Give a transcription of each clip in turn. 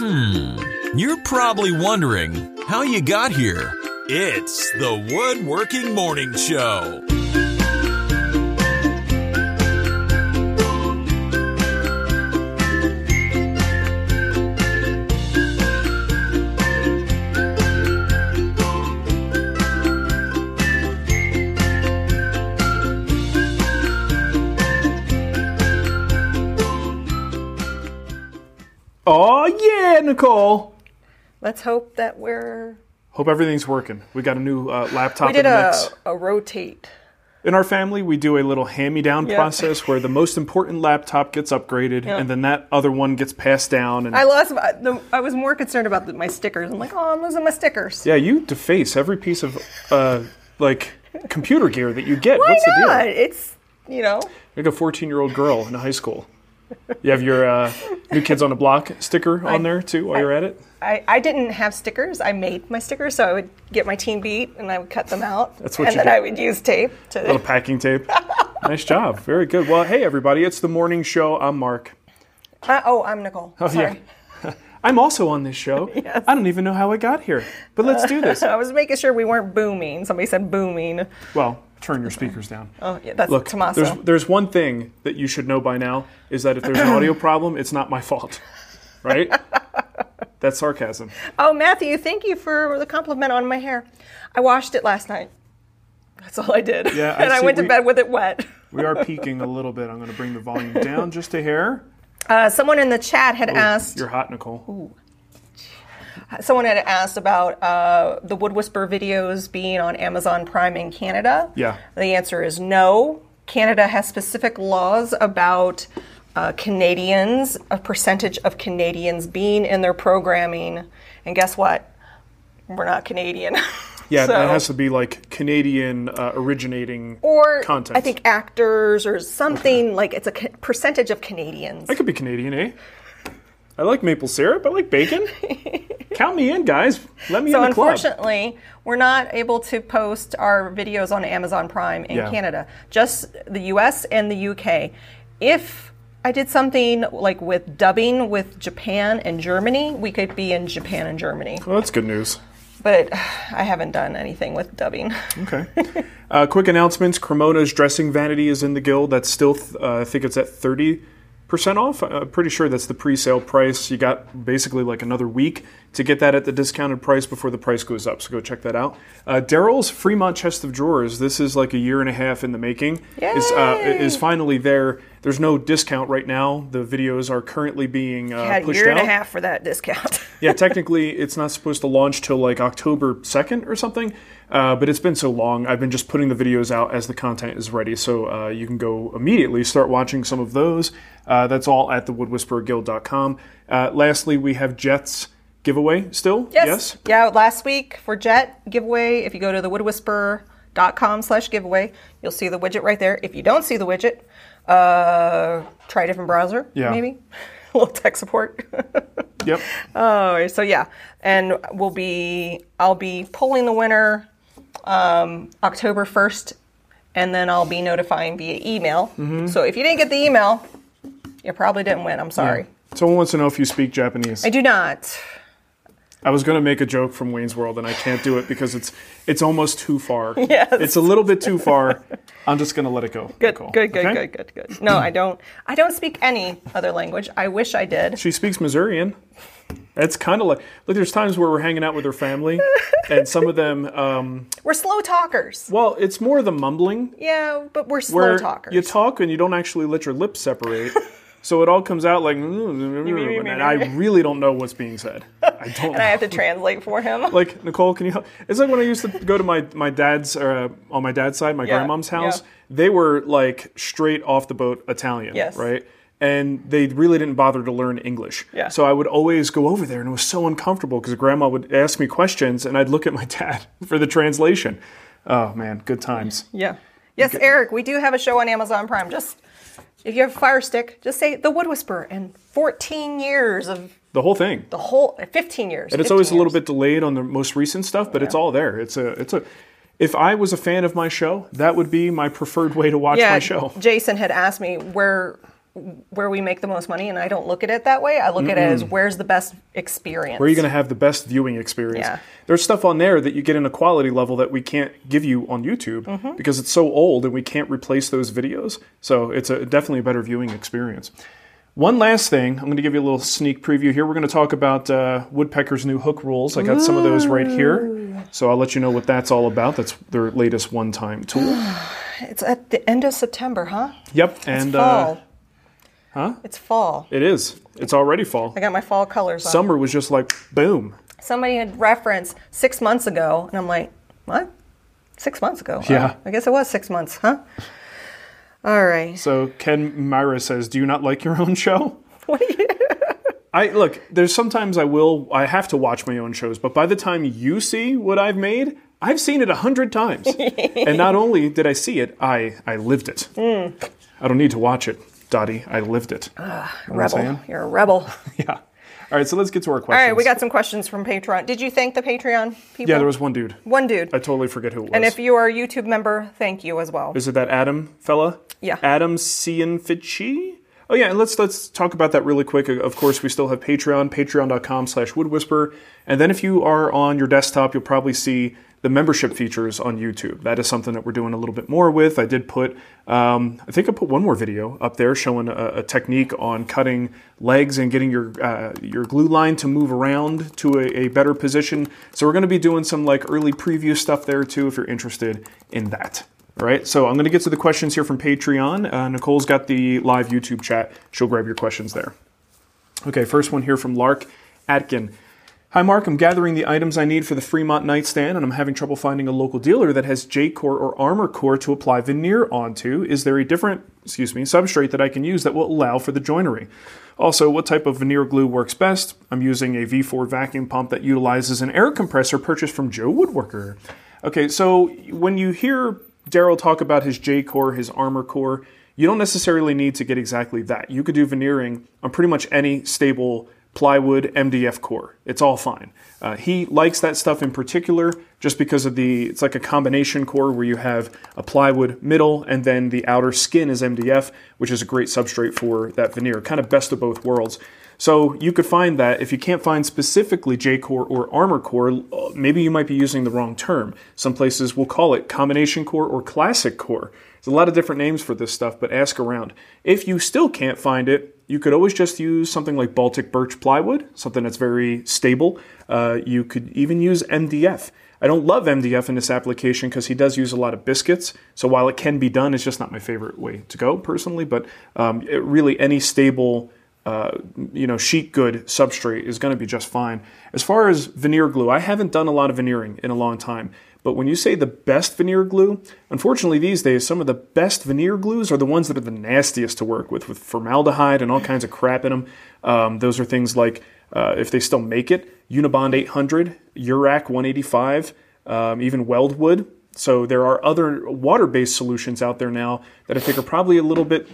Hmm. You're probably wondering how you got here. It's the Woodworking Morning Show. Nicole. Let's hope that we're. Hope everything's working. We got a new uh, laptop We did in the a, mix. a rotate. In our family, we do a little hand-me-down Yeah. process where the most important laptop gets upgraded, and then that other one gets passed down. And I lost. my- the- I was more concerned about the, my stickers. I'm like, oh, I'm losing my stickers. yeah, you deface every piece of uh, like computer gear that you get. Why What's the not? deal? It's you know. Like a 14-year-old girl in high school. You have your uh, New Kids on the Block sticker on there too while you're at it. I, I didn't have stickers. I made my stickers, so I would get my teen beat and I would cut them out. That's what and you then do. I would use tape to. little packing tape. nice job. Very good. Well, hey everybody, it's the morning show. I'm Mark. Uh, oh, I'm Nicole. Sorry. yeah. I'm also on this show. Yes. I don't even know how I got here, but let's do this. I was making sure we weren't booming. Somebody said booming. Well, turn your speakers down. Oh, yeah, that's Look, Tommaso. there's there's one thing that you should know by now is that if there's an audio problem, it's not my fault. Right? That's sarcasm. Oh, Matthew, thank you for the compliment on my hair. I washed it last night. That's all I did. Yeah, and I see went to we- bed with it wet. We are peaking a little bit. I'm going to bring the volume down just a hair. Uh, someone in the chat had asked. You're hot, Nicole. Someone had asked about uh, the Wood Whisper videos being on Amazon Prime in Canada. Yeah. The answer is no. Canada has specific laws about uh, Canadians, a percentage of Canadians being in their programming. And guess what? We're not Canadian. Yeah, So- that has to be like Canadian uh, originating or content. I think actors or something like it's a percentage of Canadians. I could be Canadian, eh? I like maple syrup. I like bacon. Count me in, guys. Let me So in the club. unfortunately, we're not able to post our videos on Amazon Prime in Yeah. Canada, just the US and the UK. If I did something like with dubbing with Japan and Germany, we could be in Japan and Germany. Well, that's good news. But I haven't done anything with dubbing. Okay. uh, quick announcements: Cremona's dressing vanity is in the guild. That's still, uh, I think it's at thirty percent off. I'm pretty sure that's the pre-sale price. You got basically like another week to get that at the discounted price before the price goes up. So go check that out. Uh, Darrell's Fremont chest of drawers. This is like a year and a half in the making. Is uh, is finally there. There's no discount right now. The videos are currently being uh, Had a pushed year out. and a half for that discount. yeah, technically, it's not supposed to launch till like October 2nd or something. Uh, but it's been so long. I've been just putting the videos out as the content is ready. So uh, you can go immediately start watching some of those. Uh, that's all at thewoodwhispererguild.com. Uh, lastly, we have Jets giveaway still. Yes. Yeah, last week for Jet giveaway, if you go to the woodwhisper.com slash giveaway, you'll see the widget right there. If you don't see the widget, uh, try a different browser, Yeah. maybe. a little tech support. Yep. oh, so yeah. And we'll be, I'll be pulling the winner um, October 1st, and then I'll be notifying via email. Mm-hmm. So if you didn't get the email, you probably didn't win. I'm sorry. Someone wants to know if you speak Japanese. I do not. I was going to make a joke from Wayne's World, and I can't do it because it's it's almost too far. Yes. It's a little bit too far. I'm just going to let it go. Good, Nicole. good, good, Okay? good, good, good. No, I don't. I don't speak any other language. I wish I did. She speaks Missourian. It's kind of like look. There's times where we're hanging out with her family, and some of them. Um, We're slow talkers. well, it's more the mumbling Yeah, but we're slow talkers. you talk and you don't actually let your lips separate, so it all comes out like. And I really don't know what's being said. I don't. and I have to translate for him. like Nicole, can you help? It's like when I used to go to my my dad's uh, on my dad's side, my Yeah, grandmom's house. yeah. They were like straight off the boat Italian, Yes. right? And they really didn't bother to learn English. Yeah. So I would always go over there, and it was so uncomfortable because Grandma would ask me questions, and I'd look at my dad for the translation. Oh man, good times. Yeah. Yes, Eric, we do have a show on Amazon Prime. Just if you have a Fire Stick, just say The Wood Whisperer and 14 years of The whole thing. the whole 15 years. And it's 15 always a little bit delayed on the most recent stuff, but it's all there. It's a it's a. If I was a fan of my show, that would be my preferred way to watch yeah, my show. Jason had asked me where where we make the most money, and I don't look at it that way. I look at it as where's the best experience. Where are you going to have the best viewing experience? Yeah. There's stuff on there that you get in a quality level that we can't give you on YouTube Mm-hmm. because it's so old and we can't replace those videos. So it's a, definitely a better viewing experience. One last thing, I'm going to give you a little sneak preview here. We're going to talk about uh, Woodpecker's new hook rules. I got some of those right here. So I'll let you know what that's all about. That's their latest one time tool. It's at the end of September, huh? Yep. It's and fall. uh, huh? It's fall. It is. It's already fall. I got my fall colors on. Summer was just like boom. Somebody had referenced six months ago, and I'm like, what? Six months ago? Yeah. Oh, I guess it was six months, huh? All right. So Ken Myra says, "Do you not like your own show?" What? I look. There's sometimes I will. I have to watch my own shows, but by the time you see what I've made, I've seen it a hundred times. and not only did I see it, I I lived it. Hmm. I don't need to watch it, Dottie. I lived it. You know what I'm Rebel. You're a rebel. Yeah. All right. So let's get to our questions. All right, we got some questions from Patreon. Did you thank the Patreon people? Yeah, there was one dude. one dude. I totally forget who it was. and if you are a YouTube member, thank you as well. Is it that Adam fella? Yeah. Adam Cianfici? Oh yeah, and let's let's talk about that really quick. Of course, we still have Patreon, patreon.com slash woodwhisper. And then if you are on your desktop, you'll probably see the membership features on YouTube. That is something that we're doing a little bit more with. I did put, um, I think I put one more video up there showing a, a technique on cutting legs and getting your uh, your glue line to move around to a, a better position. So we're going to be doing some like early preview stuff there too, if you're interested in that. All right, so I'm going to get to the questions here from Patreon. Uh, Nicole's got the live YouTube chat. She'll grab your questions there. Okay, first one here from Lark Atkin. Hi, Mark. I'm gathering the items I need for the Fremont nightstand, and I'm having trouble finding a local dealer that has J core or armor core to apply veneer onto. Is there a different, excuse me, substrate that I can use that will allow for the joinery? Also, what type of veneer glue works best? I'm using a V4 vacuum pump that utilizes an air compressor purchased from Joe Woodworker. Okay, so when you hear Darrell talk about his J core, his armor core, you don't necessarily need to get exactly that. You could do veneering on pretty much any stable plywood MDF core. It's all fine. Uh, he likes that stuff in particular just because of the, it's like a combination core where you have a plywood middle and then the outer skin is MDF, which is a great substrate for that veneer. Kind of best of both worlds. So you could find that if you can't find specifically J-core or armor core, uh, maybe you might be using the wrong term. Some places will call it combination core or classic core. There's a lot of different names for this stuff, but ask around. If you still can't find it, you could always just use something like Baltic birch plywood, something that's very stable. Uh, you could even use MDF. I don't love MDF in this application because he does use a lot of biscuits. So while it can be done, it's just not my favorite way to go personally. But um, really, any stable you know, sheet good substrate is going to be just fine. As far as veneer glue, I haven't done a lot of veneering in a long time. But when you say the best veneer glue, unfortunately these days some of the best veneer glues are the ones that are the nastiest to work with, with formaldehyde and all kinds of crap in them. Um, those are things like, uh, if they still make it, Unibond 800, Urac 185, um, even Weldwood. So there are other water-based solutions out there now that I think are probably a little bit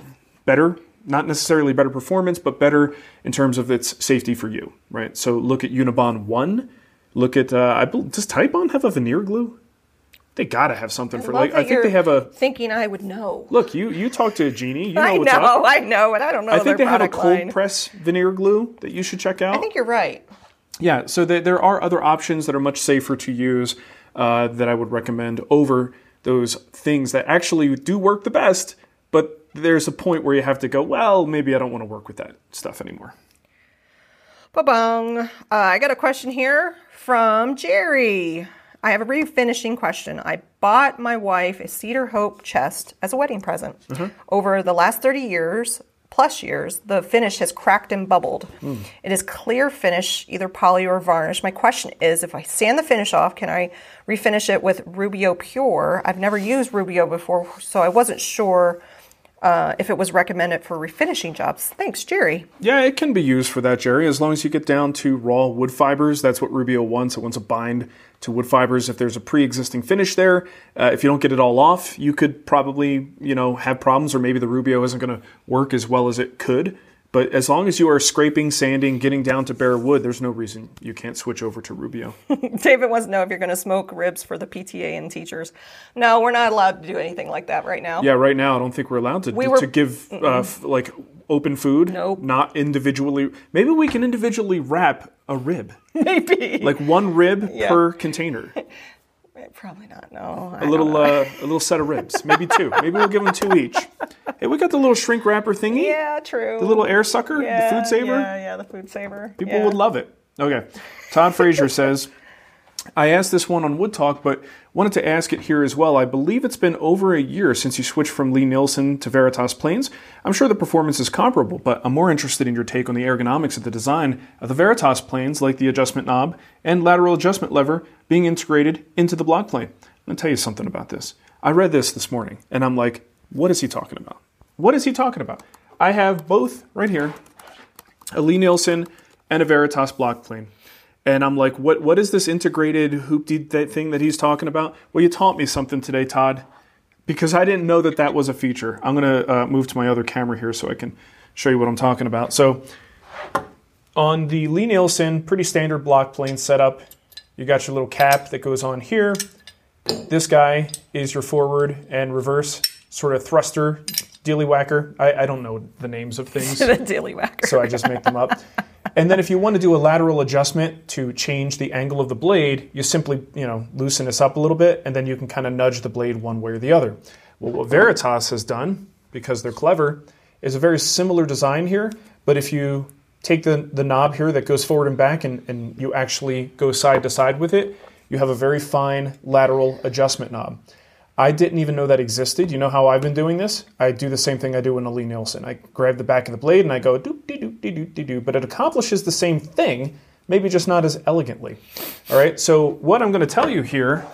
better not necessarily better performance, but better in terms of its safety for you, right? So look at Unibond 1. Look at, uh, I bel does Titebond have a veneer glue? They gotta have something for like, I think they have a, Thinking I would know. look, you you talk to Jeannie, you know I what's know, up. I know, but I don't know. I think they have a cold line. press veneer glue that you should check out. I think you're right. Yeah, so there, there are other options that are much safer to use uh, that I would recommend over those things that actually do work the best, but there's a point where you have to go, well, maybe I don't want to work with that stuff anymore. Ba-bong. Uh, I got a question here from Jerry. I have a refinishing question. I bought my wife a Cedar Hope chest as a wedding present. Over the last 30 years, plus years, the finish has cracked and bubbled. It is clear finish, either poly or varnish. My question is if I sand the finish off, can I refinish it with Rubio Pure? I've never used Rubio before, so I wasn't sure uh, if it was recommended for refinishing jobs. Thanks, Jerry. Yeah, it can be used for that, Jerry, as long as you get down to raw wood fibers. That's what Rubio wants. It wants a bind to wood fibers. If there's a pre-existing finish there, uh, if you don't get it all off, you could probably, you know, have problems, or maybe the Rubio isn't going to work as well as it could. But as long as you are scraping, sanding, getting down to bare wood, there's no reason you can't switch over to Rubio. David wants to know if you're going to smoke ribs for the PTA and teachers. No, we're not allowed to do anything like that right now. yeah, right now I don't think we're allowed to We were- to give uh, f- like open food. Nope. Not individually. Maybe we can individually wrap a rib, Maybe. like one rib Yeah. per container. Probably not. No. A little uh, a little set of ribs, maybe two. Maybe we'll give them two each. Hey, we got the little shrink wrapper thingy. Yeah, true. The little air sucker, yeah, the food saver. Yeah, yeah, the food saver. People yeah. would love it. Okay. Todd Frazier says, I asked this one on Wood Talk, but wanted to ask it here as well. I believe it's been over a year since you switched from Lie-Nielsen to Veritas planes. I'm sure the performance is comparable, but I'm more interested in your take on the ergonomics of the design of the Veritas planes, like the adjustment knob and lateral adjustment lever being integrated into the block plane. I'm going to tell you something about this. I read this this morning, and I'm like, what is he talking about? What is he talking about? I have both right here a Lie-Nielsen and a Veritas block plane. And I'm like, what what is this integrated hoopty thing that he's talking about? Well, you taught me something today, Todd, because I didn't know that that was a feature. I'm going to uh, move to my other camera here so I can show you what I'm talking about. So on the Lie-Nielsen, pretty standard block plane setup, you got your little cap that goes on here. This guy is your forward and reverse sort of thruster, dealy whacker. I, I don't know the names of things the daily whacker. so I just make them up. And then if you want to do a lateral adjustment to change the angle of the blade, you simply, you know, loosen this up a little bit and then you can kind of nudge the blade one way or the other. Well, what Veritas has done, because they're clever, is a very similar design here, but if you take the, the knob here that goes forward and back and, and you actually go side to side with it, you have a very fine lateral adjustment knob. I didn't even know that existed. You know how I've been doing this? I do the same thing I do in a Lie-Nielsen. I grab the back of the blade and I go doop dee doop dee doop dee doo, but it accomplishes the same thing, maybe just not as elegantly. All right. So what I'm going to tell you here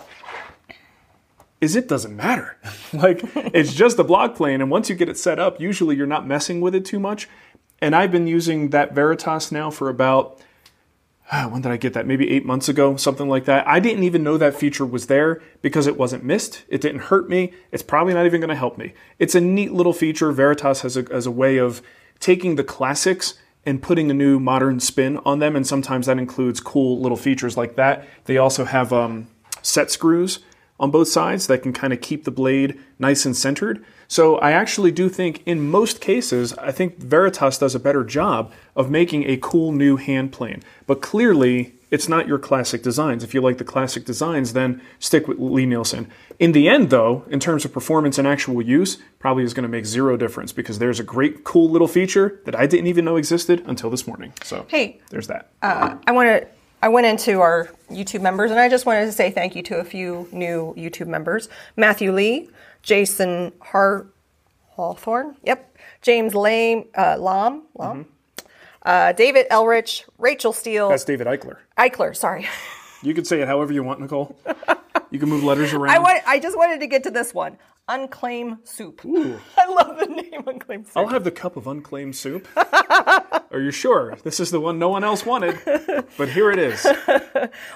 is it doesn't matter. like it's just a block plane, and once you get it set up, usually you're not messing with it too much. And I've been using that Veritas now for about when did I get that? Maybe eight months ago, something like that. I didn't even know that feature was there because it wasn't missed. It didn't hurt me. It's probably not even going to help me. It's a neat little feature. Veritas has a, has a way of taking the classics and putting a new modern spin on them, and sometimes that includes cool little features like that. They also have um, set screws on both sides that can kind of keep the blade nice and centered. So I actually do think in most cases, I think Veritas does a better job of making a cool new hand plane. But clearly, it's not your classic designs. If you like the classic designs, then stick with Lie-Nielsen. In the end, though, in terms of performance and actual use, probably is going to make zero difference because there's a great, cool little feature that I didn't even know existed until this morning. So Hey. there's that. Uh, I want to. I went into our YouTube members, and I just wanted to say thank you to a few new YouTube members: Matthew Lee, Jason Har- Hawthorne, yep, James Lame, uh, Lam, Lam, uh, David Elrich, Rachel Steele, That's David Eichler. Eichler. Sorry, You can say it however you want, Nicole. You can move letters around. I want. I just wanted to get to this one. Unclaimed soup. Ooh. I love the name Unclaimed soup. I'll have the cup of unclaimed soup. Are you sure? This is the one no one else wanted, but here it is.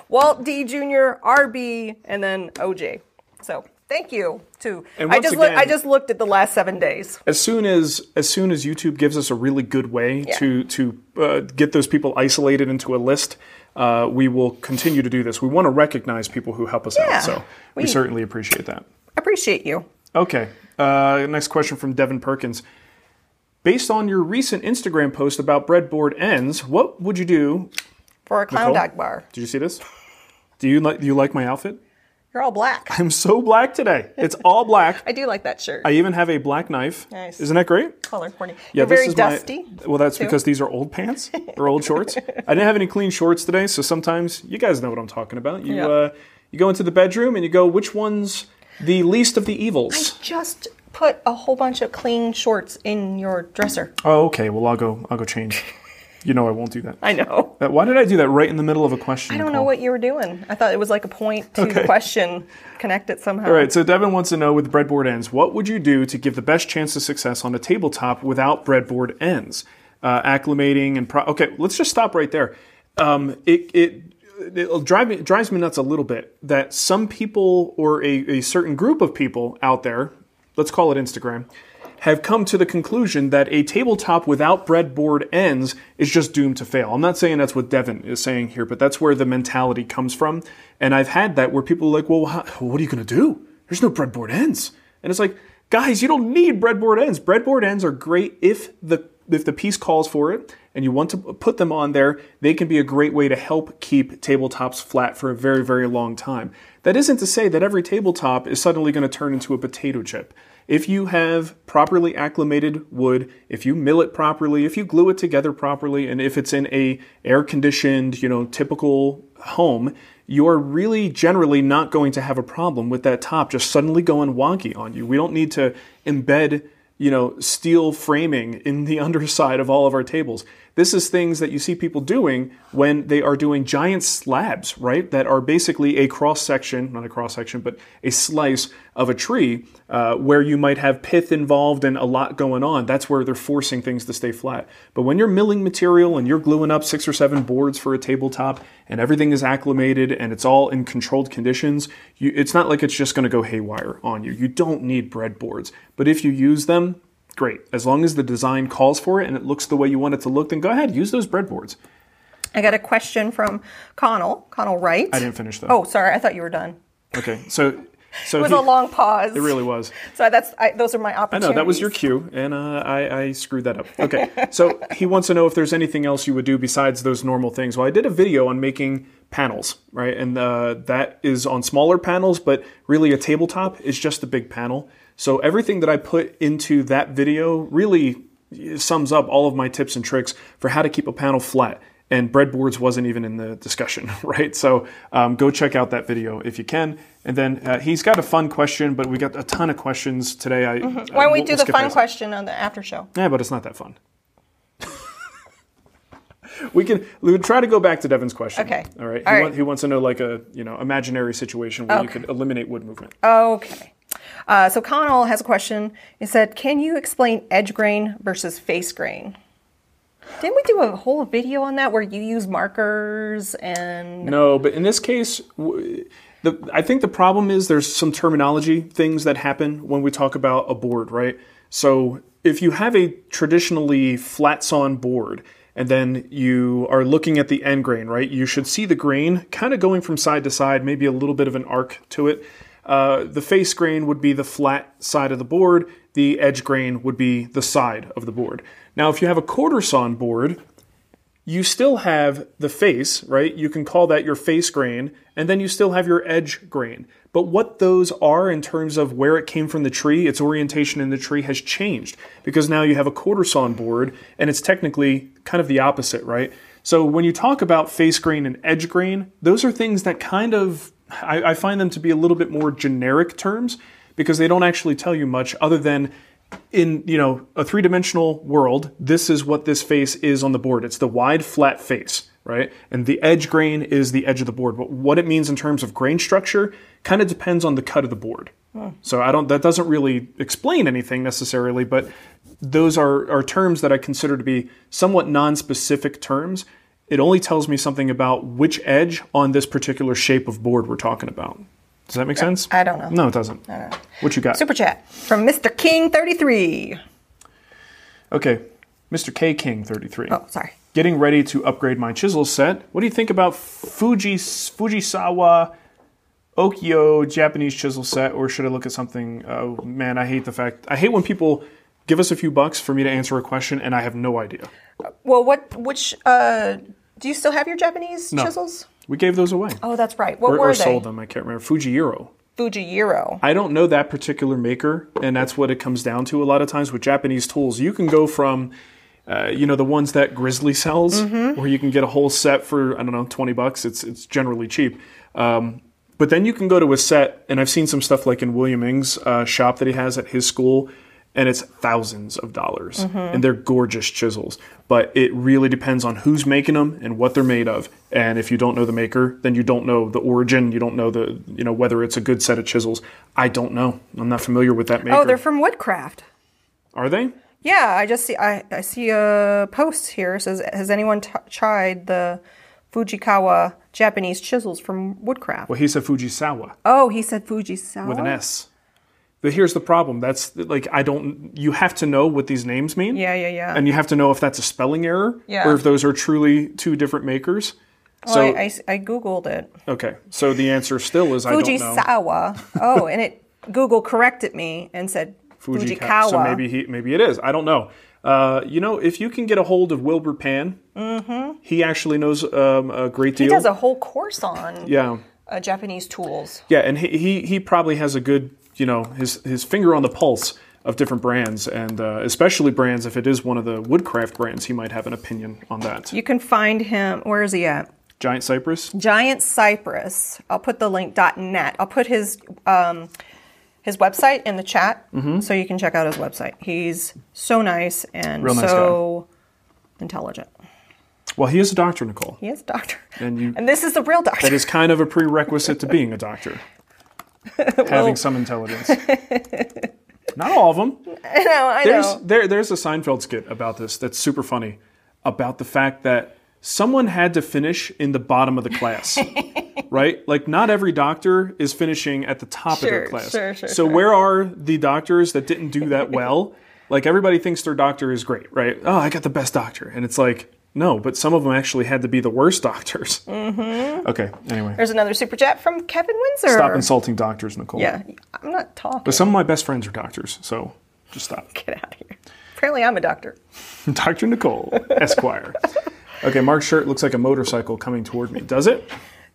Walt D. Jr., RB, and then OJ. So thank you too. And I just look, I just looked at the last seven days. As soon as as soon as YouTube gives us a really good way Yeah. to to uh, get those people isolated into a list, uh, we will continue to do this. We want to recognize people who help us Yeah. out, so we, We- certainly appreciate that. Appreciate you. Okay. Uh, next question from Devin Perkins. Based on your recent Instagram post about breadboard ends, what would you do? For a clown Nicole? dog bar. Did you see this? Do you like do you like my outfit? You're all black. I'm so black today. It's all black. I do like that shirt. I even have a black knife. Nice. Isn't that great? Color corny. Yeah, You're this very is my- dusty. well, that's too. because these are old pants. They're old shorts. I didn't have any clean shorts today, so sometimes you guys know what I'm talking about. You Yeah. uh, you go into the bedroom and you go, which one's the least of the evils? I just put a whole bunch of clean shorts in your dresser. Oh, okay. Well, I'll go. I'll go change. You know I won't do that. I know. Uh, Why did I do that right in the middle of a question? I don't know what you were doing. I thought it was like a point to Okay. question, connect it somehow. All right, so Devin wants to know with breadboard ends, what would you do to give the best chance of success on a tabletop without breadboard ends? Uh, acclimating and pro- okay, let's just stop right there. Um, it it it'll drive me, drives me nuts a little bit that some people or a, a certain group of people out there, let's call it Instagram, have come to the conclusion that a tabletop without breadboard ends is just doomed to fail. I'm not saying that's what Devin is saying here, but that's where the mentality comes from. And I've had that where people are like, well, how, what are you going to do? There's no breadboard ends. And it's like, guys, you don't need breadboard ends. Breadboard ends are great if the if the piece calls for it and you want to put them on there, they can be a great way to help keep tabletops flat for a very, very long time. That isn't to say that every tabletop is suddenly going to turn into a potato chip. If you have properly acclimated wood, if you mill it properly, if you glue it together properly, and if it's in a air conditioned, you know, typical home, you're really generally not going to have a problem with that top just suddenly going wonky on you. We don't need to embed, you know, steel framing in the underside of all of our tables. This is things that you see people doing when they are doing giant slabs, right? That are basically a cross section, not a cross section, but a slice of a tree uh, where you might have pith involved and a lot going on. That's where they're forcing things to stay flat. But when you're milling material and you're gluing up six or seven boards for a tabletop and everything is acclimated and it's all in controlled conditions, you, it's not like it's just going to go haywire on you. You don't need breadboards. But if you use them, great. As long as the design calls for it and it looks the way you want it to look, then go ahead, use those breadboards. I got a question from Connell. Connell Wright. I didn't finish that. Oh, sorry. I thought you were done. Okay, so so It was he- a long pause. It really was. So that's I, those are my I opportunities. know that was your cue, and uh, I, I screwed that up. Okay, so he wants to know if there's anything else you would do besides those normal things. Well, I did a video on making panels, right, and uh, that is on smaller panels, but really a tabletop is just a big panel. So everything that I put into that video really sums up all of my tips and tricks for how to keep a panel flat. And breadboards wasn't even in the discussion, right? So um, go check out that video if you can. And then uh, he's got a fun question, but we got a ton of questions today. I, Why don't we we'll- do we'll the fun question on the after show? Yeah, but it's not that fun. we can we would try to go back to Devin's question. Okay. All right. He, All right. Want, he wants to know like a you know imaginary situation where you could eliminate wood movement. Okay. Uh, so Connell has a question. He said, "Can you explain edge grain versus face grain?" Didn't we do a whole video on that where you use markers and No, but in this case, the, I think the problem is there's some terminology things that happen when we talk about a board, right? So if you have a traditionally flat sawn board and then you are looking at the end grain, right? You should see the grain kind of going from side to side, maybe a little bit of an arc to it. Uh, the face grain would be the flat side of the board. The edge grain would be the side of the board. Now, if you have a quarter sawn board, you still have the face, right? You can call that your face grain, and then you still have your edge grain. But what those are in terms of where it came from the tree, its orientation in the tree has changed because now you have a quarter sawn board, and it's technically kind of the opposite, right? So when you talk about face grain and edge grain, those are things that kind of I, I find them to be a little bit more generic terms because they don't actually tell you much other than in you know a three-dimensional world this is what this face is on the board. It's the wide flat face right? And the edge grain is the edge of the board. But what it means in terms of grain structure kind of depends on the cut of the board. So i don't that doesn't really explain anything necessarily but those are, are terms that i consider to be somewhat non-specific terms it only tells me something about which edge on this particular shape of board we're talking about does that make sense I don't know. no it doesn't what you got super chat from Mr. King thirty three. Okay, Mr. K King 33. Oh, sorry. Getting ready to upgrade my chisel set. What do you think about Fuji Fujisawa Okio Japanese chisel set, or should I look at something? Oh man, I hate the fact. I hate when people give us a few bucks for me to answer a question and I have no idea. Well, what which uh, do you still have your Japanese chisels? We gave those away. Oh, that's right. What or, were or they? sold them. I can't remember. Fujihiro. Fujihiro. I don't know that particular maker, and that's what it comes down to a lot of times with Japanese tools. You can go from, uh, you know, the ones that Grizzly sells, where you can get a whole set for I don't know twenty bucks. It's it's generally cheap. Um, but then you can go to a set, and I've seen some stuff like in William Ng's uh, shop that he has at his school, and it's thousands of dollars, and they're gorgeous chisels. But it really depends on who's making them and what they're made of. And if you don't know the maker, then you don't know the origin. You don't know the you know whether it's a good set of chisels. I don't know. I'm not familiar with that oh, maker. Oh, they're from Woodcraft. Are they? Yeah, I just see I, I see a post here says has anyone t- tried the Fujikawa Japanese chisels from Woodcraft? Well, he said Fujisawa Oh, he said Fujisawa. with an S. But here's the problem. That's like I don't. You have to know what these names mean. Yeah, yeah, yeah. And you have to know if that's a spelling error Yeah. or if those are truly two different makers. Well, So I, I, I googled it. okay, so the answer still is I don't know. Fujisawa. oh, and it Google corrected me and said Fujika- Fujikawa. So maybe he maybe it is. I don't know. Uh, you know, if you can get a hold of Wilbur Pan, mm-hmm. he actually knows um, a great Mm-hmm. he does a whole course on yeah, uh, Japanese tools. yeah, and he, he he probably has a good you know his his finger on the pulse of different brands and uh, especially brands if it is one of the woodcraft brands he might have an opinion on that. You can find him. Where is he at? Giant Cypress. Giant Cypress. I'll put the link .net. I'll put his um, his website in the chat Mm-hmm. so you can check out his website. He's so nice and nice so intelligent. Well, he is a doctor, Nicole. He is a doctor. And you- and this is the real doctor. That is kind of a prerequisite to being a doctor. Having some intelligence. Not all of them. I know, I There's know. there, there's a Seinfeld skit about this that's super funny about the fact that someone had to finish in the bottom of the class. right? Like not every doctor is finishing at the top of their class. sure, sure, so sure. where are the doctors that didn't do that well? like everybody thinks their doctor is great, right? Oh, I got the best doctor. And it's like, no, but some of them actually had to be the worst doctors. Mm-hmm. Okay, anyway. There's another super chat from Kevin Windsor. Stop insulting doctors, Nicole. Yeah, I'm not talking. But some of my best friends are doctors, so just stop. Get out of here. Apparently, I'm a doctor. Dr. Nicole, Esquire. Okay, Mark's shirt looks like a motorcycle coming toward me. Does it?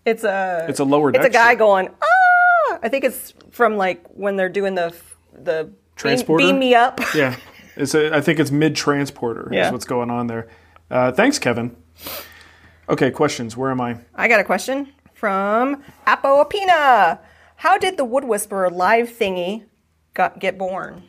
It's a It's a lower it's a guy shirt. going ah. I think it's from like when they're doing the the beam, Transporter? beam me up. Yeah. It's a, I think it's mid transporter Yeah. is what's going on there. Uh, thanks, Kevin. Okay, questions. Where am I? I got a question from Apo Apina. How did the Wood Whisperer live thingy got, get born?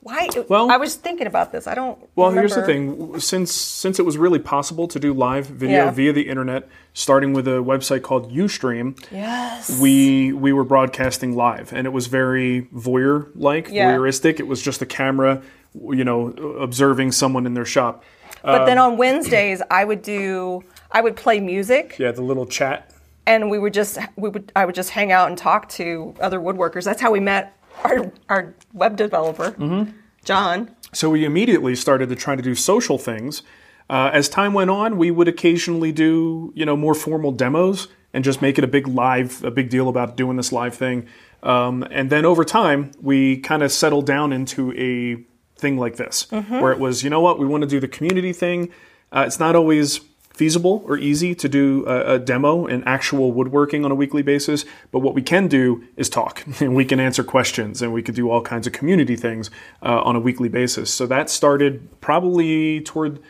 Why? Well- I was thinking about this. I don't. Well, here's the thing. Since since it was really possible to do live video Yeah. via the internet, starting with a website called UStream, Yes. we we were broadcasting live, and it was very voyeur like, Yeah. voyeuristic. It was just a camera, you know, observing someone in their shop. But then Um, on Wednesdays, I would do. I would play music, Yeah, the little chat. and we would just we would I would just hang out and talk to other woodworkers. That's how we met our our web developer, Mm-hmm. John. So we immediately started to try to do social things. Uh, as time went on, we would occasionally do, you know, more formal demos and just make it a big live, a big deal about doing this live thing. Um, and then over time, we kind of settled down into a thing like this, where it was, you know what, we want to do the community thing. Uh, it's not always feasible or easy to do a, a demo and actual woodworking on a weekly basis, but what we can do is talk and we can answer questions and we can do all kinds of community things uh, on a weekly basis. So that started probably toward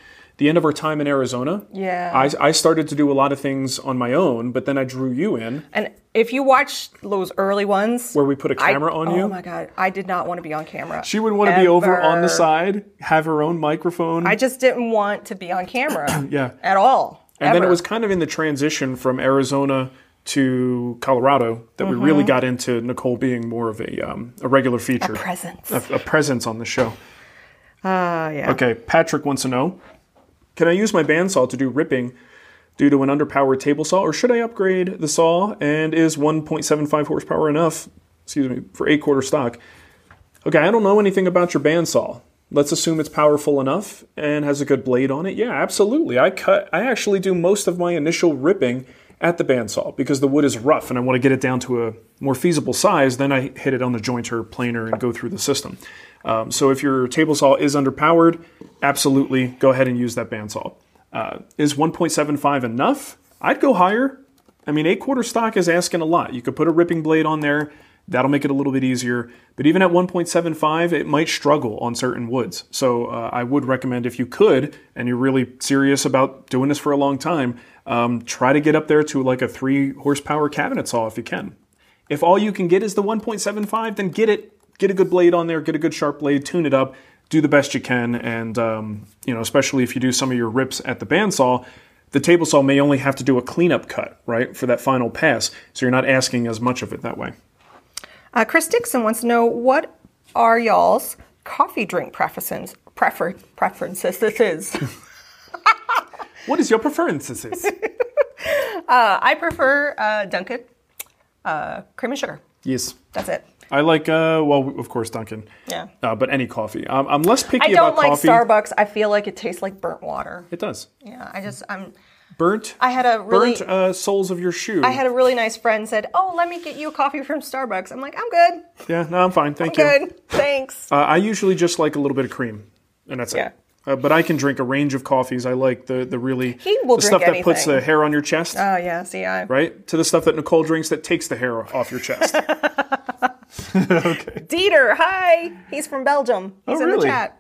the end of our time in Arizona. Yeah. I, I started to do a lot of things on my own, but then I drew you in And if you watch those early ones, where we put a camera on you. oh my god, I did not want to be on camera. She would want to be over on the side, have her own microphone. I just didn't want to be on camera. Yeah. At all. And then it was kind of in the transition from Arizona to Colorado that we really got into Nicole being more of a, um, a regular feature, presence. a, a presence on the show. Uh, yeah. Okay, Patrick wants to know Can I use my bandsaw to do ripping due to an underpowered table saw, or should I upgrade the saw? And is 1.75 horsepower enough, excuse me, for 8 quarter stock? Okay, I don't know anything about your bandsaw. Let's assume it's powerful enough and has a good blade on it. Yeah, absolutely. I cut I actually do most of my initial ripping at the bandsaw because the wood is rough and I want to get it down to a more feasible size. Then I hit it on the jointer planer and go through the system. Um, so if your table saw is underpowered, absolutely go ahead and use that bandsaw. Uh, is 1.75 enough? I'd go higher. I mean, eight quarter stock is asking a lot. You could put a ripping blade on there. That'll make it a little bit easier. But even at 1.75, it might struggle on certain woods. So uh, I would recommend if you could, and you're really serious about doing this for a long time, um, try to get up there to like a three horsepower cabinet saw if you can. If all you can get is the 1.75, then get it. Get a good blade on there. Get a good sharp blade. Tune it up. Do the best you can. And um, you know, especially if you do some of your rips at the bandsaw, the table saw may only have to do a cleanup cut, right, for that final pass. So you're not asking as much of it that way. Uh, Chris Dixon wants to know what are y'all's coffee drink preferences? Prefer, preferences. This is. What is your preferences? Uh, I prefer uh, Dunkin' uh, cream and sugar. yes. That's it. I like, uh, well, of course, Dunkin'. Yeah. Uh, but any coffee. Um, I'm less picky I don't about like coffee. Starbucks. I feel like it tastes like burnt water. It does. Yeah, I just I'm. Burnt. I had a really- burnt uh, soles of your shoe. I had a really nice friend said, "Oh, let me get you a coffee from Starbucks." I'm like, "I'm good. yeah, no, I'm fine. Thank I'm you. good. Thanks." Uh, I usually just like a little bit of cream, and that's Yeah. it. Uh, but I can drink a range of coffees. I like the the really He will the stuff that puts the hair on your chest, Oh yeah, see, I right? To the stuff that Nicole drinks that takes the hair off your chest. Dieter, hi. He's from Belgium. He's Oh, in really? the chat.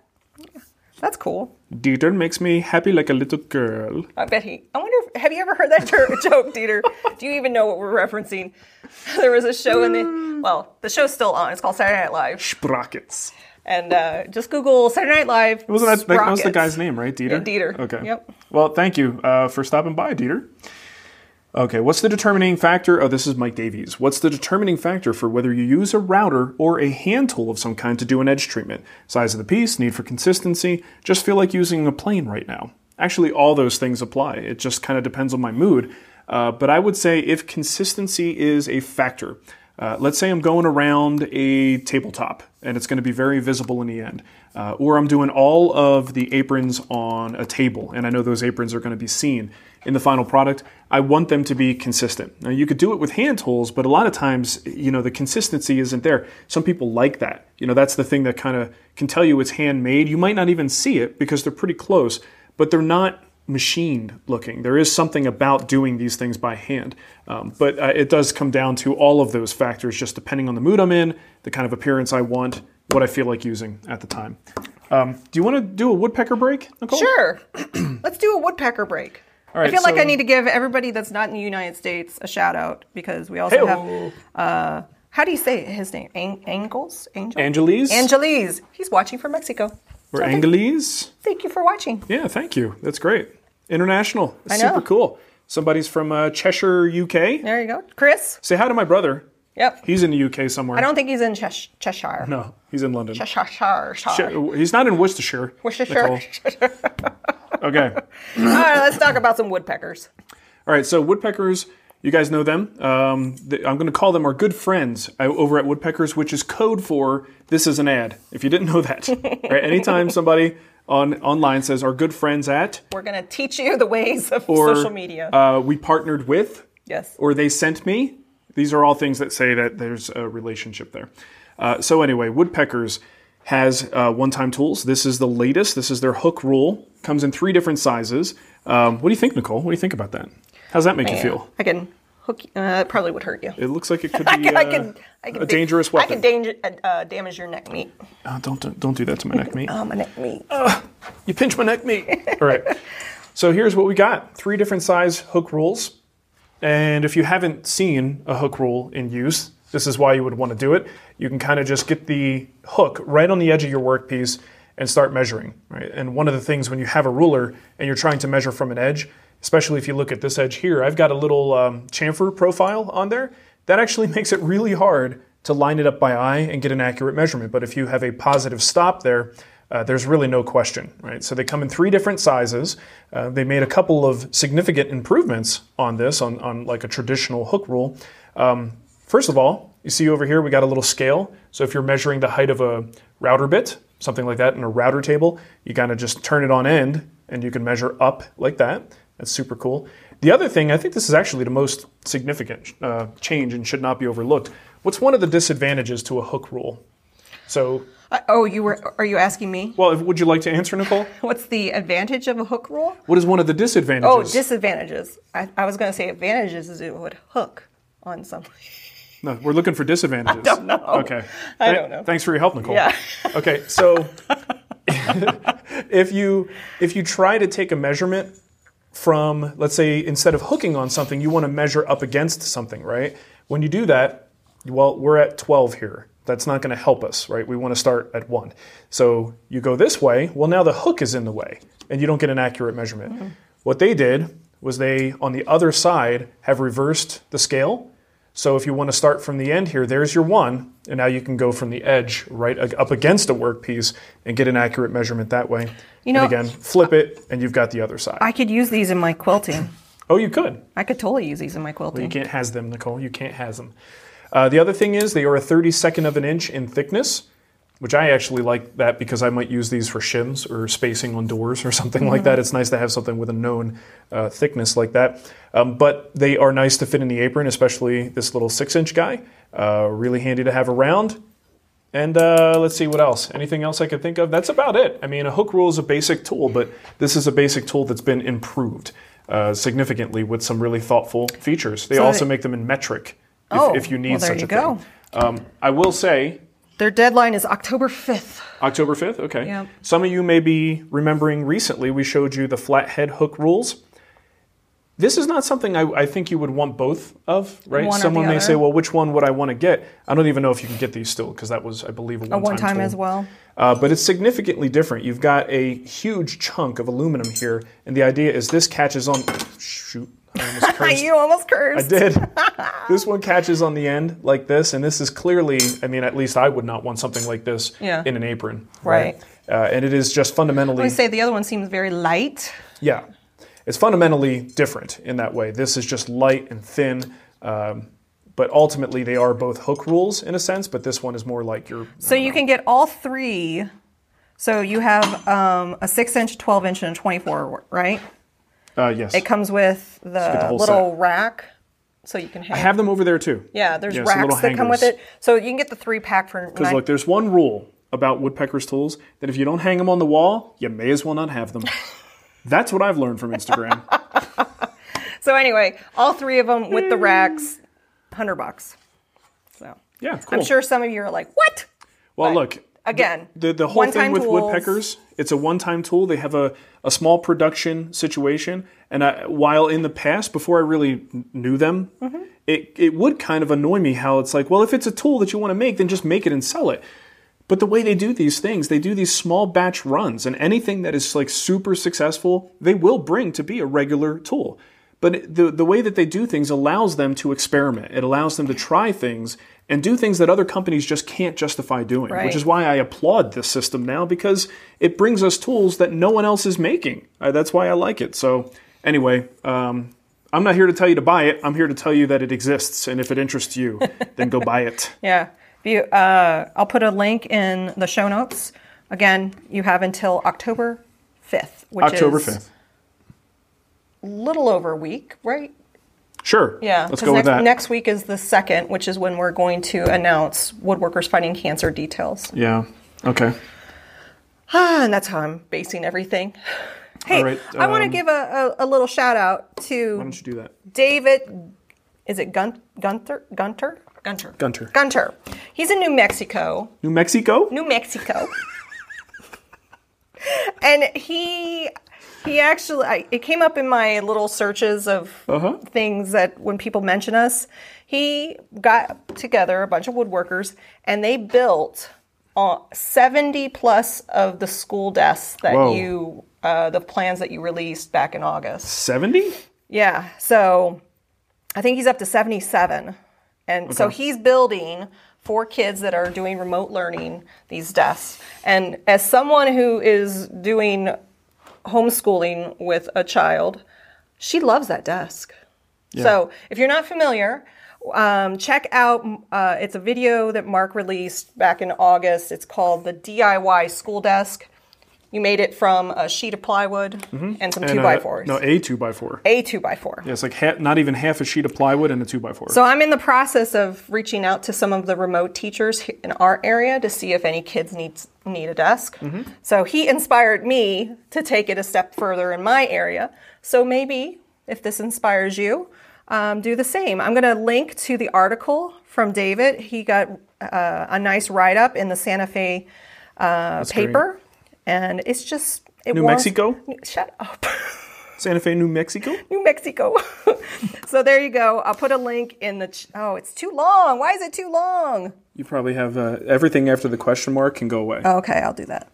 That's cool. Dieter makes me happy like a little girl. I bet he. I wonder. If, have you ever heard that joke, Dieter? Do you even know what we're referencing? There was a show in the. Well, the show's still on. It's called Saturday Night Live, Sprockets. and uh, just Google Saturday Night Live. Wasn't that, that was the guy's name, right? Dieter? Yeah, Dieter. Okay. Yep. Well, thank you uh, for stopping by, Dieter. Okay, what's the determining factor? Oh, this is Mike Davies. What's the determining factor for whether you use a router or a hand tool of some kind to do an edge treatment? Size of the piece, need for consistency, just feel like using a plane right now. Actually, all those things apply. It just kind of depends on my mood. Uh, but I would say if consistency is a factor, uh, let's say I'm going around a tabletop and it's going to be very visible in the end. Uh, or I'm doing all of the aprons on a table and I know those aprons are going to be seen in the final product. I want them to be consistent. Now, you could do it with hand tools, but a lot of times, you know, the consistency isn't there. Some people like that. You know, that's the thing that kind of can tell you it's handmade. You might not even see it because they're pretty close, but they're not machined looking. There is something about doing these things by hand. Um, but uh, it does come down to all of those factors, just depending on the mood I'm in, the kind of appearance I want, what I feel like using at the time. Um, do you want to do a woodpecker break, Nicole? Sure. Let's do a woodpecker break. Right, I feel like I need to give everybody that's not in the United States a shout out because we also have. Hey-o. Uh, how do you say his name? Ang- Angles? Angel? Angeles? Angeles. He's watching from Mexico. We're So thank- Angeles. Thank you for watching. Yeah, thank you. That's great. International. I know. Super cool. Somebody's from uh, Cheshire, UK. There you go. Chris? Say hi to my brother. Yep. He's in the UK somewhere. I don't think he's in Chesh- Cheshire. No, he's in London. Cheshire. Cheshire. He's not in Worcestershire. Worcestershire. Okay. All right, let's talk about some woodpeckers. All right. So woodpeckers, you guys know them. Um, th- I'm going to call them our good friends uh, over at Woodpeckers, which is code for this is an ad. If you didn't know that, right? Anytime somebody on online says our good friends at We're going to teach you the ways of or social media. uh, we partnered with yes. or they sent me. These are all things that say that there's a relationship there. Uh, so anyway, Woodpeckers has uh, one-time tools. This is the latest. This is their hook rule. Comes in three different sizes. Um, what do you think, Nicole? What do you think about that? How's that make you feel? I can hook. Uh, it probably would hurt you. It looks like it could I be can, I uh, can, I can a da- dangerous weapon. I can danger, uh, uh, damage your neck meat. Oh, don't, don't don't do that to my neck meat. Oh, my neck meat. You pinch my neck meat. All right. So here's what we got: three different size hook rules. And if you haven't seen a hook rule in use, this is why you would want to do it. You can kind of just get the hook right on the edge of your workpiece and start measuring. Right. And one of the things when you have a ruler and you're trying to measure from an edge, especially if you look at this edge here, I've got a little um, chamfer profile on there. That actually makes it really hard to line it up by eye and get an accurate measurement. But if you have a positive stop there, uh, there's really no question, right? So they come in three different sizes. Uh, they made a couple of significant improvements on this, on, on like a traditional hook rule. Um, first of all, you see over here we got a little scale. So if you're measuring the height of a router bit, something like that in a router table, you kind of just turn it on end and you can measure up like that. That's super cool. The other thing, I think this is actually the most significant uh, change and should not be overlooked. What's one of the disadvantages to a hook rule? So, Uh, oh, you were? Are you asking me? well, would you like to answer, Nicole? What's the advantage of a hook rule? What is one of the disadvantages? Oh, disadvantages. I, I was going to say advantages is it would hook on something. no, we're looking for disadvantages. I don't know. Okay. I Th- don't know. Thanks for your help, Nicole. Yeah. okay, so if you if you try to take a measurement from, let's say, instead of hooking on something, you want to measure up against something, right? When you do that, well, we're at 12 here. That's not going to help us, right? We want to start at one. So you go this way. Well, now the hook is in the way, and you don't get an accurate measurement. Mm-hmm. What they did was they, on the other side, have reversed the scale. So if you want to start from the end here, there's your one, and now you can go from the edge right up against a workpiece and get an accurate measurement that way. You know- and again, flip it, and you've got the other side. I could use these in my quilting. oh, you could. I could totally use these in my quilting. You can't has them, Nicole. You can't has them. Uh, the other thing is they are a 32nd of an inch in thickness, which I actually like that because I might use these for shims or spacing on doors or something like that. It's nice to have something with a known uh, thickness like that. Um, but they are nice to fit in the apron, especially this little six inch guy. Uh, really handy to have around. And uh, let's see what else. Anything else I could think of? That's about it. I mean, a hook rule is a basic tool, but this is a basic tool that's been improved uh, significantly with some really thoughtful features. They So also they- make them in metric if, Oh, if you need well, there such you a go. thing. Um, I will say, Their deadline is October 5th. October 5th, okay. Yep. Some of you may be remembering recently we showed you the flathead hook rules. This is not something I, I think you would want both of, right? One or the Someone may other. say, well, which one would I want to get? I don't even know if you can get these still because that was, I believe, a one-time, A time one time as well. Uh, but it's significantly different. You've got a huge chunk of aluminum here, and the idea is this catches on. Shoot, almost. You almost cursed. I did. this one catches on the end like this, and this is clearly, I mean, at least I would not want something like this Yeah. in an apron. Right. Uh, and it is just fundamentally, I would say the other one seems very light. yeah, it's fundamentally different in that way. This is just light and thin. Um, but ultimately, they are both hook rules in a sense, but this one is more like your. So you can get all three. So you have um, a six inch, 12 inch, and a 24, right? Uh, yes. It comes with the, the little set. rack, so you can hang. I have them over there too. yeah, there's racks that come with it. So you can get the three pack for Because look, there's one rule about woodpecker's tools that if you don't hang them on the wall, you may as well not have them. That's what I've learned from Instagram. so anyway, all three of them with the racks, hundred bucks. So Yeah, cool. I'm sure some of you are like, "What?" Well, but look, Again, the the whole thing with tools. woodpeckers, it's a one-time tool. They have a, a small production situation, and I, while in the past, before I really knew them, Mm-hmm. it it would kind of annoy me how it's like, well, if it's a tool that you want to make, then just make it and sell it. But the way they do these things, they do these small batch runs, and anything that is like super successful, they will bring to be a regular tool. But the the way that they do things allows them to experiment. It allows them to try things and do things that other companies just can't justify doing. Which is why I applaud this system now because it brings us tools that no one else is making. Uh, that's why I like it. So anyway, um, I'm not here to tell you to buy it. I'm here to tell you that it exists, and if it interests you, then go buy it. Yeah. You, uh, I'll put a link in the show notes. Again, you have until October 5th, which October is 5th. little over a week, right? Sure. Yeah. Let's 'cause go next, with that. Next week is the second, which is when we're going to announce Woodworkers Fighting Cancer details. Yeah. Okay. Ah, and that's how I'm basing everything. Hey, All right, I want to um, give a, a, a little shout out to. Why don't you do that? David. Is it Gun, Gunther? Gunter? Gunter. Gunter. Gunter. He's in New Mexico. New Mexico? New Mexico. and he he actually I, it came up in my little searches of Uh-huh. things that when people mention us, he got together a bunch of woodworkers and they built uh, 70 plus of the school desks that Whoa. you uh, the plans that you released back in August. 70? Yeah. So I think he's up to 77. And so he's building for kids that are doing remote learning these desks. And as someone who is doing homeschooling with a child, she loves that desk. So if you're not familiar, um, check out uh, it's a video that Marc released back in August. It's called the DIY School Desk. You made it from a sheet of plywood and some And, two uh, by fours. No, a two by four. a two by four. Yeah, it's like ha- not even half a sheet of plywood and a two by four. So I'm in the process of reaching out to some of the remote teachers in our area to see if any kids need need a desk. So he inspired me to take it a step further in my area. So maybe if this inspires you, um, do the same. I'm going to link to the article from David. He got uh, a nice write up in the Santa Fe uh, paper, and it's just it New warms- Mexico? Shut up. Santa Fe, New Mexico? New Mexico. so there you go. I'll put a link in the. Ch- oh, it's too long. Why is it too long? You probably have uh, everything after the question mark can go away. Okay, I'll do that.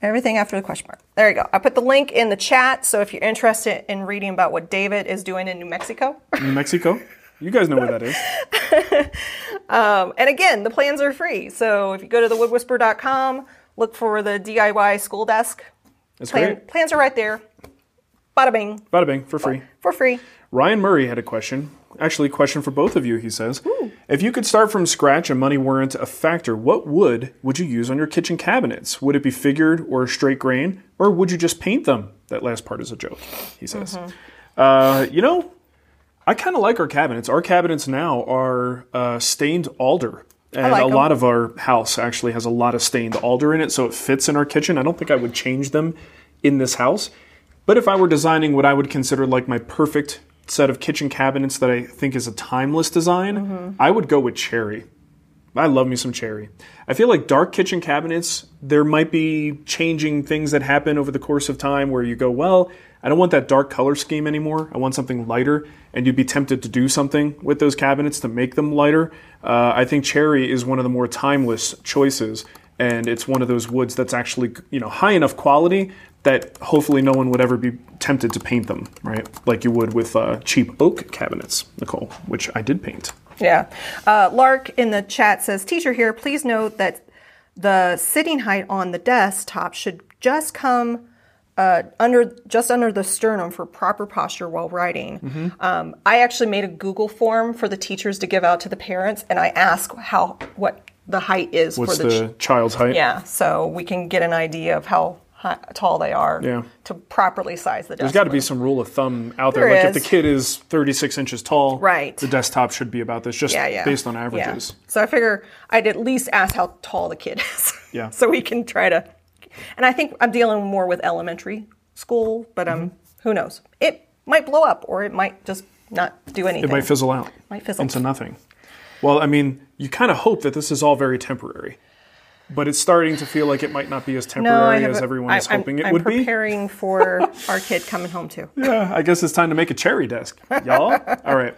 Everything after the question mark. There you go. I put the link in the chat. So if you're interested in reading about what David is doing in New Mexico, New Mexico? You guys know where that is. and again, the plans are free. So if you go to thewoodwhisper.com, look for the DIY school desk. That's Plan, great. plans are right there. Bada bing Bada bing, for free. for free. Ryan Murray had a question. Actually, a question for both of you, he says. If you could start from scratch and money weren't a factor, what wood would you use on your kitchen cabinets? Would it be figured or straight grain, or would you just paint them? That last part is a joke, he says. Uh, you know, I kind of like our cabinets. Our cabinets now are uh, stained alder. And like a 'em. lot of our house actually has a lot of stained alder in it, so it fits in our kitchen. I don't think I would change them in this house. But if I were designing what I would consider like my perfect set of kitchen cabinets that I think is a timeless design, mm-hmm. I would go with cherry. I love me some cherry. I feel like dark kitchen cabinets, there might be changing things that happen over the course of time where you go, well, I don't want that dark color scheme anymore. I want something lighter, and you'd be tempted to do something with those cabinets to make them lighter. Uh, I think cherry is one of the more timeless choices, and it's one of those woods that's actually you know high enough quality that hopefully no one would ever be tempted to paint them, right? Like you would with uh, cheap oak cabinets, Nicole, which I did paint. Yeah. Uh, Lark in the chat says, Teacher here, please note that the sitting height on the desktop should just come uh, under just under the sternum for proper posture while writing. Mm-hmm. Um, I actually made a Google form for the teachers to give out to the parents, and I ask how what the height is What's for the, the child's height? yeah, so we can get an idea of how tall they are Yeah. to properly size the desk. There's got to be some rule of thumb out there. There like if the kid is 36 inches tall, Right. the desktop should be about this, just yeah, yeah. based on Yeah. averages. So I figure I'd at least ask how tall the kid is. Yeah. so we can try to. And I think I'm dealing more with elementary school, but um, Mm-hmm. who knows? It might blow up, or it might just not do anything. It might fizzle out Might fizzle. into nothing. Well, I mean, you kind of hope that this is all very temporary, but it's starting to feel like it might not be as temporary have as everyone is I'm- hoping it I'm would be. preparing for our kid coming home too. Yeah, I guess it's time to make a cherry desk, y'all. all right,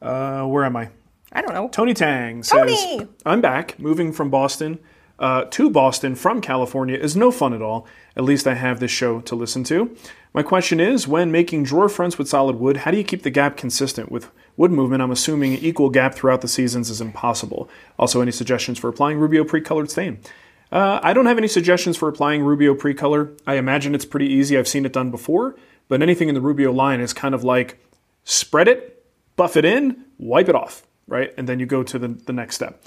uh, where am I? I don't know. Tony Tang says, Tony! I'm back. Moving from Boston uh, to Boston from California is no fun at all. At least I have this show to listen to. My question is when making drawer fronts with solid wood, how do you keep the gap consistent? With wood movement, I'm assuming equal gap throughout the seasons is impossible. Also, any suggestions for applying Rubio pre colored stain? Uh, I don't have any suggestions for applying Rubio pre-color. I imagine it's pretty easy. I've seen it done before, but anything in the Rubio line is kind of like spread it, buff it in, wipe it off, right? And then you go to the, the next step.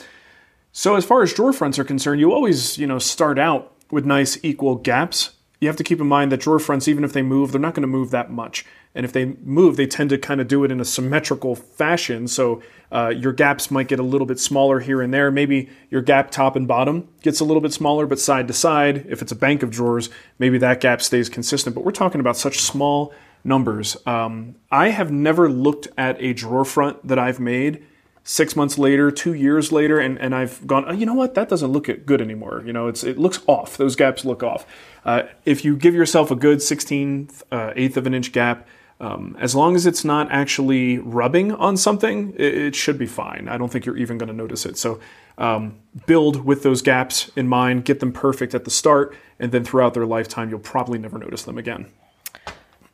So as far as drawer fronts are concerned, you always, you know, start out with nice equal gaps. You have to keep in mind that drawer fronts, even if they move, they're not going to move that much. And if they move, they tend to kind of do it in a symmetrical fashion. So uh, your gaps might get a little bit smaller here and there. Maybe your gap top and bottom gets a little bit smaller, but side to side, if it's a bank of drawers, maybe that gap stays consistent. But we're talking about such small numbers. Um, I have never looked at a drawer front that I've made six months later, two years later, and, and I've gone, oh, you know what, that doesn't look good anymore. You know, it's it looks off. Those gaps look off. Uh, if you give yourself a good 16th, uh, eighth of an inch gap, um, as long as it's not actually rubbing on something, it, it should be fine. I don't think you're even going to notice it. So um, build with those gaps in mind, get them perfect at the start, and then throughout their lifetime, you'll probably never notice them again.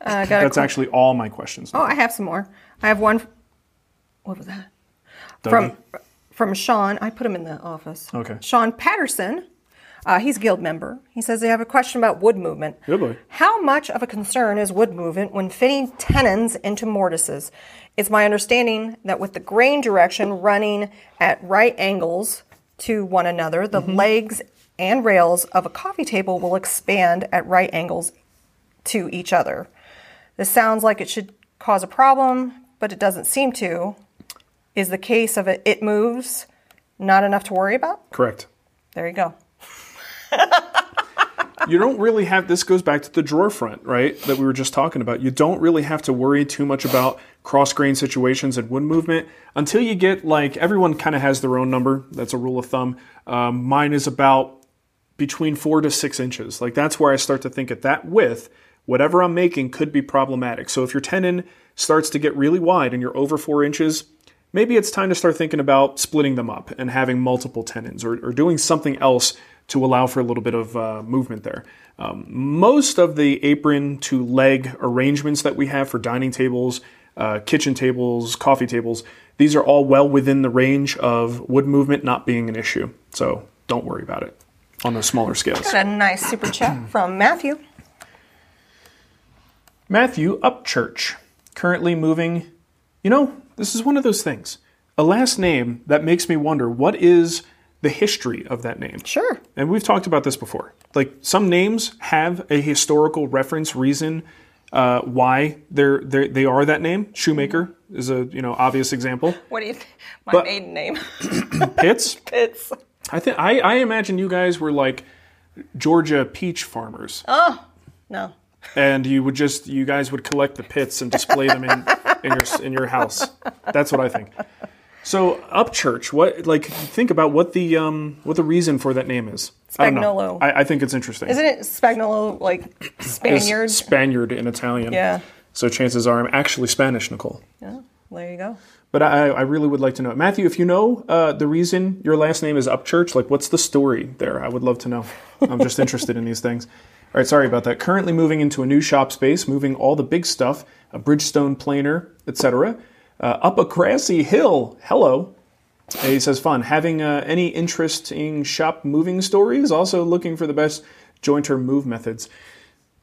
Uh, got That's actually all my questions. Oh, I have some more. I have one. What was that? Dougie? From from Sean. I put him in the office. Okay. Sean Patterson. Uh, he's a guild member. He says they have a question about wood movement. Good boy. How much of a concern is wood movement when fitting tenons into mortises? It's my understanding that with the grain direction running at right angles to one another, the legs and rails of a coffee table will expand at right angles to each other. This sounds like it should cause a problem, but it doesn't seem to. Is the case of it, it moves not enough to worry about? Correct. There you go. you don't really have this goes back to the drawer front right that we were just talking about you don't really have to worry too much about cross grain situations and wood movement until you get like everyone kind of has their own number that's a rule of thumb um, mine is about between four to six inches like that's where i start to think at that width whatever i'm making could be problematic so if your tenon starts to get really wide and you're over four inches maybe it's time to start thinking about splitting them up and having multiple tenons or, or doing something else to allow for a little bit of uh, movement there. Um, most of the apron to leg arrangements that we have for dining tables, uh, kitchen tables, coffee tables, these are all well within the range of wood movement not being an issue. So don't worry about it on those smaller scales. Got a nice super chat from Matthew. Matthew Upchurch, currently moving You know, this is one of those things. A last name that makes me wonder what is the history of that name. Sure. And we've talked about this before. Like some names have a historical reference reason uh, why they're, they're they are that name. Shoemaker is a you know obvious example. What do you think? My But- maiden name. Pitts. it's I think I, I imagine you guys were like Georgia peach farmers, Oh no. and you would just you guys would collect the pits and display them in in your in your house. That's what I think. So Upchurch, what like think about what the um what the reason for that name is. I. Spagnuolo. I, I think it's interesting. Isn't it Spagnolo like It's Spaniard? Spaniard in Italian. Yeah. So chances are I'm actually Spanish, Nicole. yeah. There you go. But I, I really would like to know. Matthew, if you know uh, the reason your last name is Upchurch, like what's the story there? I would love to know. I'm just interested in these things. All right, sorry about that. Currently moving into a new shop space, moving all the big stuff, a Bridgewood planer, etc. Uh, up a grassy hill. Hello. He says, fun. Having uh, any interesting shop moving stories? Also looking for the best jointer move methods.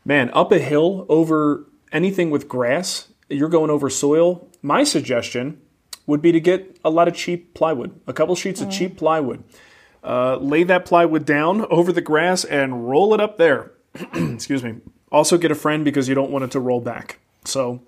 Man, up a hill over anything with grass, you're going over soil. My suggestion would be to get a lot of cheap plywood, a couple sheets of cheap plywood. Uh, lay that plywood down over the grass and roll it up there. Excuse me. Also, get a friend because you don't want it to roll back. So,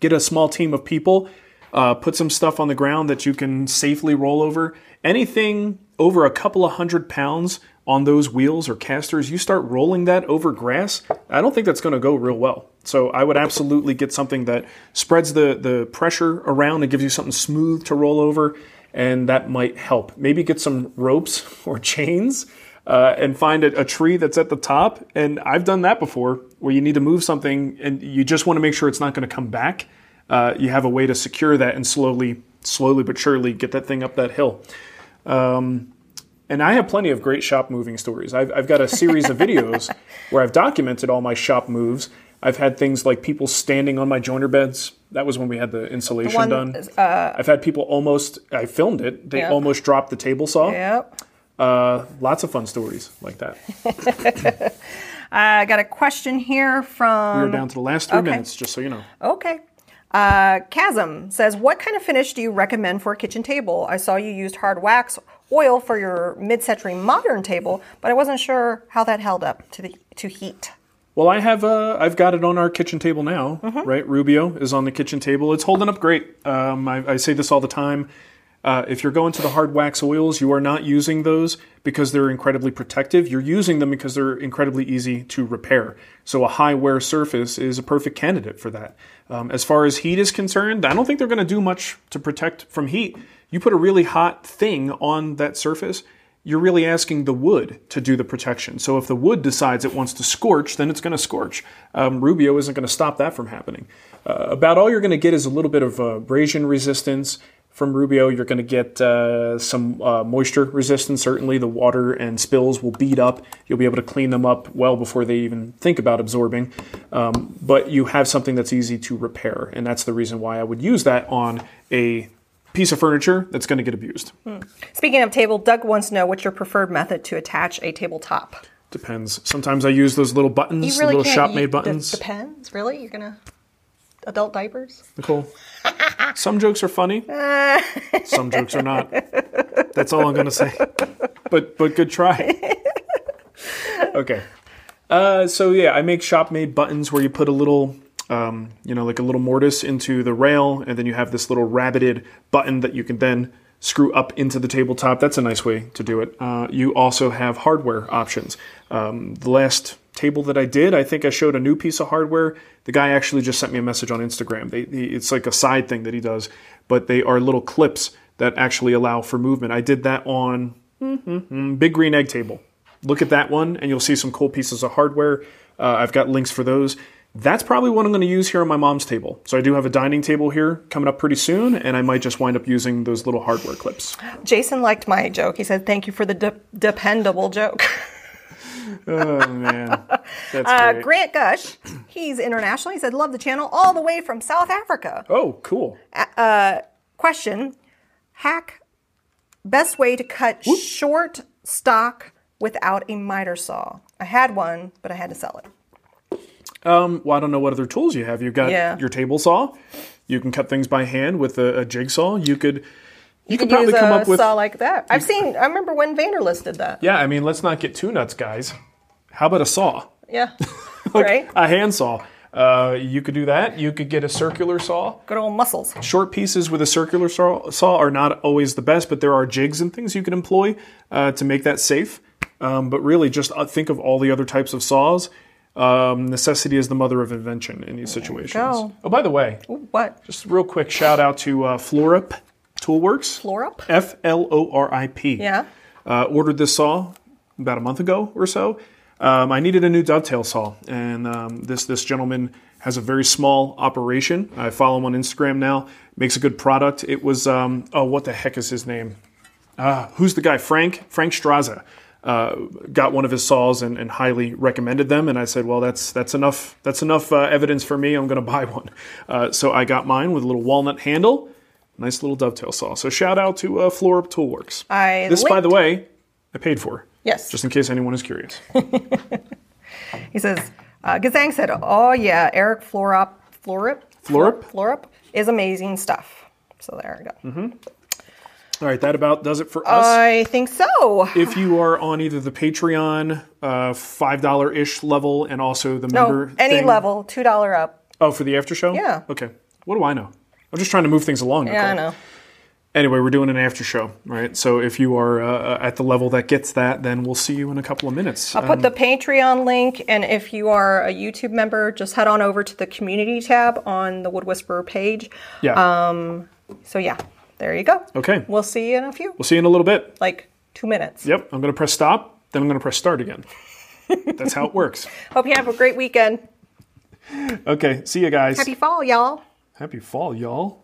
get a small team of people, uh, put some stuff on the ground that you can safely roll over. Anything over a couple of hundred pounds on those wheels or casters, you start rolling that over grass, I don't think that's going to go real well. So I would absolutely get something that spreads the, the pressure around and gives you something smooth to roll over, and that might help. Maybe get some ropes or chains. Uh, and find a, a tree that's at the top. And I've done that before, where you need to move something and you just want to make sure it's not going to come back. Uh, you have a way to secure that and slowly, slowly but surely get that thing up that hill. Um, and I have plenty of great shop moving stories. I've, I've got a series of videos where I've documented all my shop moves. I've had things like people standing on my jointer beds. That was when we had the insulation one, done. I've had people almost, I filmed it, they Yeah. almost dropped the table saw. Yep. Uh, lots of fun stories like that. I got a question here from. We're down to the last three okay. minutes, just so you know. Okay. Uh, Chasm says, What kind of finish do you recommend for a kitchen table? I saw you used hard wax oil for your mid century modern table, but I wasn't sure how that held up to, the, to heat. Well, I have uh, I've got it on our kitchen table now, right? Rubio is on the kitchen table. It's holding up great. Um, I, I say this all the time. Uh, if you're going to the hard wax oils, you are not using those because they're incredibly protective. You're using them because they're incredibly easy to repair. So a high wear surface is a perfect candidate for that. Um, as far as heat is concerned, I don't think they're going to do much to protect from heat. You put a really hot thing on that surface, you're really asking the wood to do the protection. So if the wood decides it wants to scorch, then it's going to scorch. Um, Rubio isn't going to stop that from happening. Uh, about all you're going to get is a little bit of uh, abrasion resistance from Rubio. You're going to get uh, some uh, moisture resistance. Certainly, the water and spills will beat up. You'll be able to clean them up well before they even think about absorbing. Um, but you have something that's easy to repair, and that's the reason why I would use that on a piece of furniture that's going to get abused. Speaking of table, Doug wants to know what's your preferred method to attach a tabletop. Depends. Sometimes I use those little buttons, the little shop made buttons. depends, really? You're gonna adult diapers? Nicole. Some jokes are funny. Some jokes are not. That's all I'm going to say. But but good try. Okay. Uh, so yeah, I make shop made buttons where you put a little, um, you know, like a little mortise into the rail, and then you have this little rabbited button that you can then screw up into the tabletop. That's a nice way to do it. Uh, you also have hardware options. Um, the last table that I did, I think I showed a new piece of hardware. The guy actually just sent me a message on Instagram. They, he, it's like a side thing that he does, but they are little clips that actually allow for movement. I did that on mm, Big Green Egg Table. Look at that one, and you'll see some cool pieces of hardware. Uh, I've got links for those. That's probably what I'm going to use here on my mom's table. So I do have a dining table here coming up pretty soon, and I might just wind up using those little hardware clips. Jason liked my joke. He said, "Thank you for the de- dependable joke." Oh man, that's Uh, great. Grant Gush, he's international. He said, "Love the channel all the way from South Africa." Oh, cool. Question: Hack best way to cut short stock without a miter saw. I had one, but I had to sell it. Um, well, I don't know what other tools you have. You've got Yeah. your table saw. You can cut things by hand with a, a jigsaw. You could you, could Could probably come up with a saw like that. I've seen. I remember when Vanderlist did that. Yeah, I mean, let's not get too nuts, guys. How about a saw? Yeah. right. A handsaw. Uh, you could do that. You could get a circular saw. Good old muscles. Short pieces with a circular saw, saw are not always the best, but there are jigs and things you can employ uh, to make that safe. Um, but really, just uh, think of all the other types of saws. Um, necessity is the mother of invention in these situations. Oh, by the way, What? just real quick shout out to uh, Florip Toolworks. Florip? F L O R I P. Yeah. Uh, ordered this saw about a month ago or so. Um, I needed a new dovetail saw, and um, this this gentleman has a very small operation. I follow him on Instagram now. Makes a good product. It was um, oh, what the heck is his name? Uh, who's the guy? Frank Frank Straza. Uh, got one of his saws and, and highly recommended them, and I said, "Well, that's that's enough. That's enough uh, evidence for me. I'm going to buy one." Uh, so I got mine with a little walnut handle, nice little dovetail saw. So shout out to uh, Florip Toolworks. I this, by the way, I paid for. Yes. Just in case anyone is curious. He says, uh, Gazang said, "Oh yeah, Eric Florop, Florip, Florip? Florip is amazing stuff." So there we go. Mm-hmm. All right, that about does it for us. I think so. if you are on either the Patreon uh, five dollar ish level and also the No, member any thing- level, two dollar up. Oh, for the after show. Yeah. Okay. What do I know? I'm just trying to move things along. Yeah, I know. Anyway, we're doing an after show, right? So if you are uh, uh, at the level that gets that, then we'll see you in a couple of minutes. I'll put um, the Patreon link, and if you are a YouTube member, just head on over to the community tab on the Wood Whisperer page. yeah. Um, so yeah, there you go. okay. We'll see you in a few, We'll see you in a little bit. like two minutes. Yep. I'm going to press stop. Then I'm going to press start again. That's how it works. Hope you have a great weekend. Okay. See you guys. Happy fall, y'all. Happy fall, y'all.